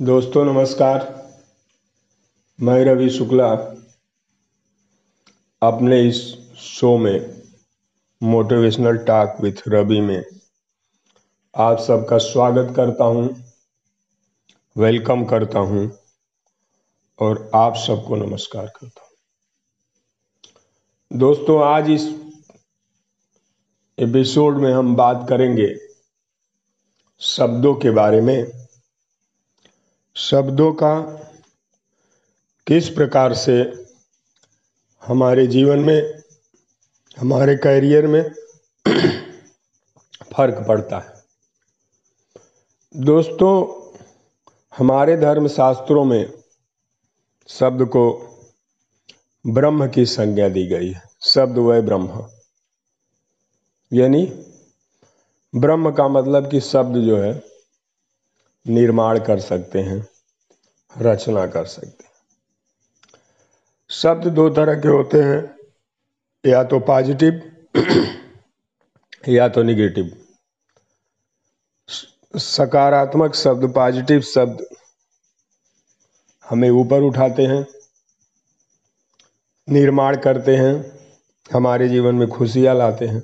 दोस्तों नमस्कार। मैं रवि शुक्ला। अपने इस शो में मोटिवेशनल टॉक विथ रवि में आप सबका स्वागत करता हूँ, वेलकम करता हूँ और आप सबको नमस्कार करता हूँ। दोस्तों आज इस एपिसोड में हम बात करेंगे शब्दों के बारे में। शब्दों का किस प्रकार से हमारे जीवन में, हमारे करियर में फ़र्क पड़ता है। दोस्तों, हमारे धर्म शास्त्रों में शब्द को ब्रह्म की संज्ञा दी गई है। शब्द वह ब्रह्म। यानी ब्रह्म का मतलब कि शब्द जो है निर्माण कर सकते हैं, रचना कर सकते हैं। शब्द दो तरह के होते हैं, या तो पॉजिटिव या तो निगेटिव सकारात्मक शब्द पॉजिटिव शब्द हमें ऊपर उठाते हैं, निर्माण करते हैं, हमारे जीवन में खुशियाँ लाते हैं,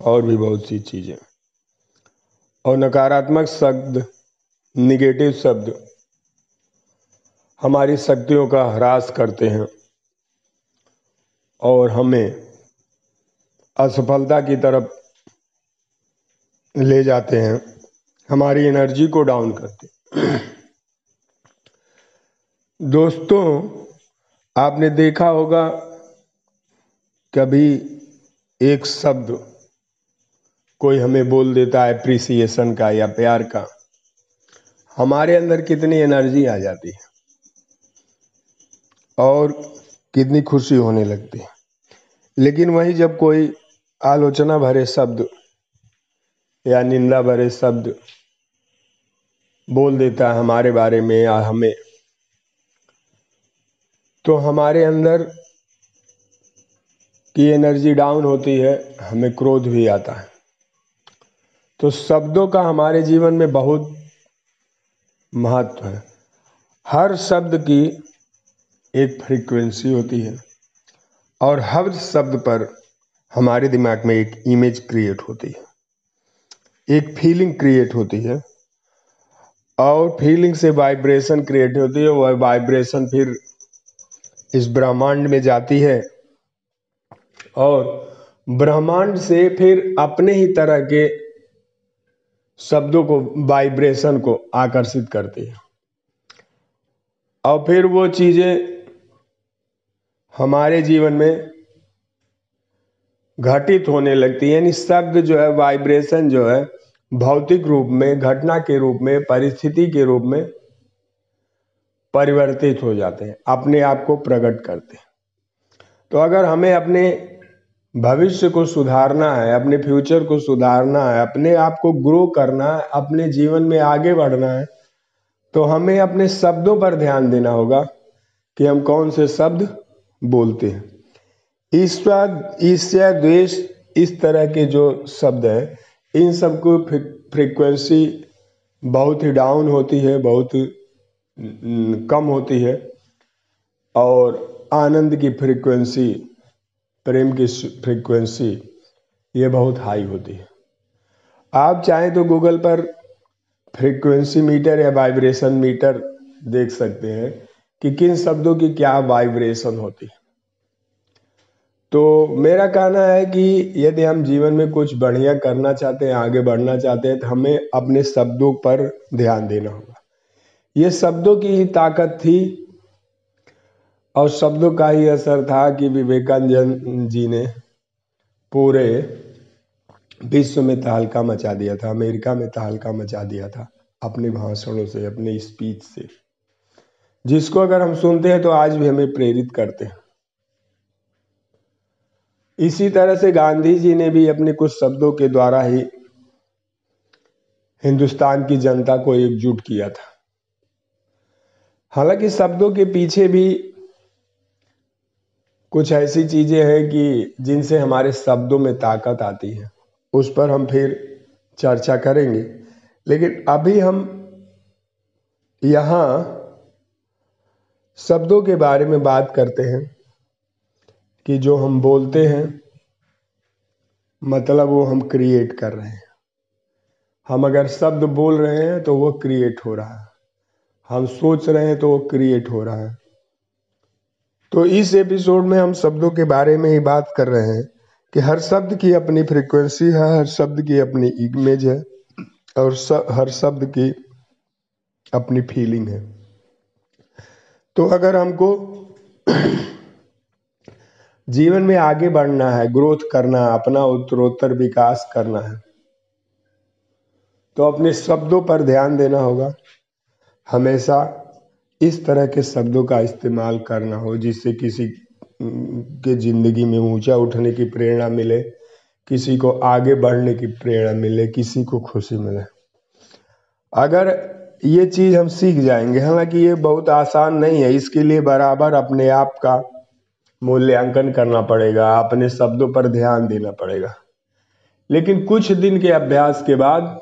और भी बहुत सी चीज़ें। और नकारात्मक शब्द निगेटिव शब्द हमारी शक्तियों का ह्रास करते हैं और हमें असफलता की तरफ़ ले जाते हैं, हमारी एनर्जी को डाउन करते दोस्तों, आपने देखा होगा, कभी एक शब्द कोई हमें बोल देता है अप्रिसिएशन का या प्यार का। हमारे अंदर कितनी एनर्जी आ जाती है और कितनी खुशी होने लगती है। लेकिन वही जब कोई आलोचना भरे शब्द या निंदा भरे शब्द बोल देता है हमारे बारे में या हमें तो हमारे अंदर की एनर्जी डाउन होती है, हमें क्रोध भी आता है। तो शब्दों का हमारे जीवन में बहुत महत्व है। हर शब्द की एक फ्रीक्वेंसी होती है और हर शब्द पर हमारे दिमाग में एक इमेज क्रिएट होती है। एक फीलिंग क्रिएट होती है और फीलिंग से वाइब्रेशन क्रिएट होती है। वह वाइब्रेशन फिर इस ब्रह्मांड में जाती है और ब्रह्मांड से फिर अपने ही तरह के शब्दों को वाइब्रेशन को आकर्षित करती है। और फिर वो चीज़ें हमारे जीवन में घटित होने लगती है। यानी शब्द जो है वाइब्रेशन जो है, भौतिक रूप में, घटना के रूप में, परिस्थिति के रूप में परिवर्तित हो जाते हैं, अपने आप को प्रकट करते हैं। तो अगर हमें अपने भविष्य को सुधारना है, अपने फ्यूचर को सुधारना है, अपने आप को ग्रो करना है, अपने जीवन में आगे बढ़ना है तो हमें अपने शब्दों पर ध्यान देना होगा कि हम कौन से शब्द बोलते हैं। ईश्वर ईर्ष्या द्वेष, इस तरह के जो शब्द हैं, इन सबको फ्रीक्वेंसी बहुत ही डाउन होती है, बहुत कम होती है, और आनंद की फ्रीक्वेंसी प्रेम की फ्रीक्वेंसी ये बहुत हाई होती है। आप चाहें तो गूगल पर फ्रीक्वेंसी मीटर या वाइब्रेशन मीटर देख सकते हैं कि किन शब्दों की क्या वाइब्रेशन होती है। तो मेरा कहना है कि यदि हम जीवन में कुछ बढ़िया करना चाहते हैं, आगे बढ़ना चाहते हैं तो हमें अपने शब्दों पर ध्यान देना होगा। ये शब्दों की ही ताकत थी और शब्दों का ही असर था कि विवेकानंद जी ने पूरे विश्व में तहलका मचा दिया था, अमेरिका में तहलका मचा दिया था, अपने भाषणों से, अपने स्पीच से। जिसको अगर हम सुनते हैं तो आज भी हमें प्रेरित करते हैं। इसी तरह से गांधी जी ने भी अपने कुछ शब्दों के द्वारा ही हिंदुस्तान की जनता को एकजुट किया था। हालाँकि शब्दों के पीछे भी कुछ ऐसी चीज़ें हैं कि जिनसे हमारे शब्दों में ताकत आती है। उस पर हम फिर चर्चा करेंगे। लेकिन अभी हम यहाँ शब्दों के बारे में बात करते हैं कि जो हम बोलते हैं मतलब वो हम क्रिएट कर रहे हैं। हम अगर शब्द बोल रहे हैं तो वो क्रिएट हो रहा है। हम सोच रहे हैं तो वो क्रिएट हो रहा है। तो इस एपिसोड में हम शब्दों के बारे में ही बात कर रहे हैं कि हर शब्द की अपनी फ्रीक्वेंसी है, हर शब्द की अपनी इमेज है और हर शब्द की अपनी फीलिंग है। तो अगर हमको जीवन में आगे बढ़ना है ग्रोथ करना है, अपना उत्तरोत्तर विकास करना है तो अपने शब्दों पर ध्यान देना होगा। हमेशा इस तरह के शब्दों का इस्तेमाल करना हो, जिससे किसी के ज़िंदगी में ऊँचा उठने की प्रेरणा मिले, किसी को आगे बढ़ने की प्रेरणा मिले, किसी को खुशी मिले। अगर ये चीज़ हम सीख जाएँगे, हालाँकि ये बहुत आसान नहीं है, इसके लिए बराबर अपने आप का मूल्यांकन करना पड़ेगा, अपने शब्दों पर ध्यान देना पड़ेगा। लेकिन कुछ दिन के अभ्यास के बाद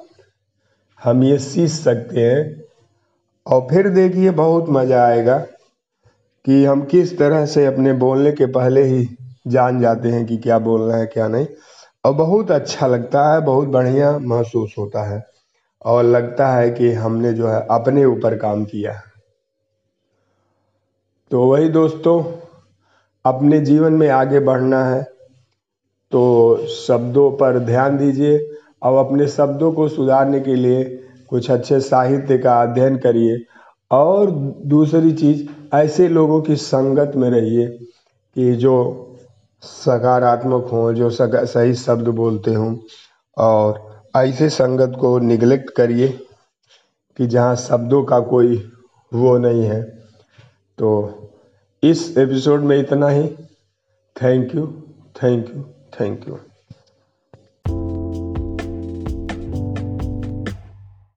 हम ये सीख सकते हैं और फिर देखिए बहुत मज़ा आएगा कि हम किस तरह से अपने बोलने के पहले ही जान जाते हैं कि क्या बोलना है, क्या नहीं। और बहुत अच्छा लगता है, बहुत बढ़िया महसूस होता है। और लगता है कि हमने जो है अपने ऊपर काम किया है। तो वही दोस्तों, अपने जीवन में आगे बढ़ना है। तो शब्दों पर ध्यान दीजिए और अपने शब्दों को सुधारने के लिए कुछ अच्छे साहित्य का अध्ययन करिए। और दूसरी चीज़, ऐसे लोगों की संगत में रहिए कि जो सकारात्मक हों, जो सही शब्द बोलते हों, और ऐसे संगत को निगलेक्ट करिए कि जहाँ शब्दों का कोई वो नहीं है। तो इस एपिसोड में इतना ही। Thank you thank you thank you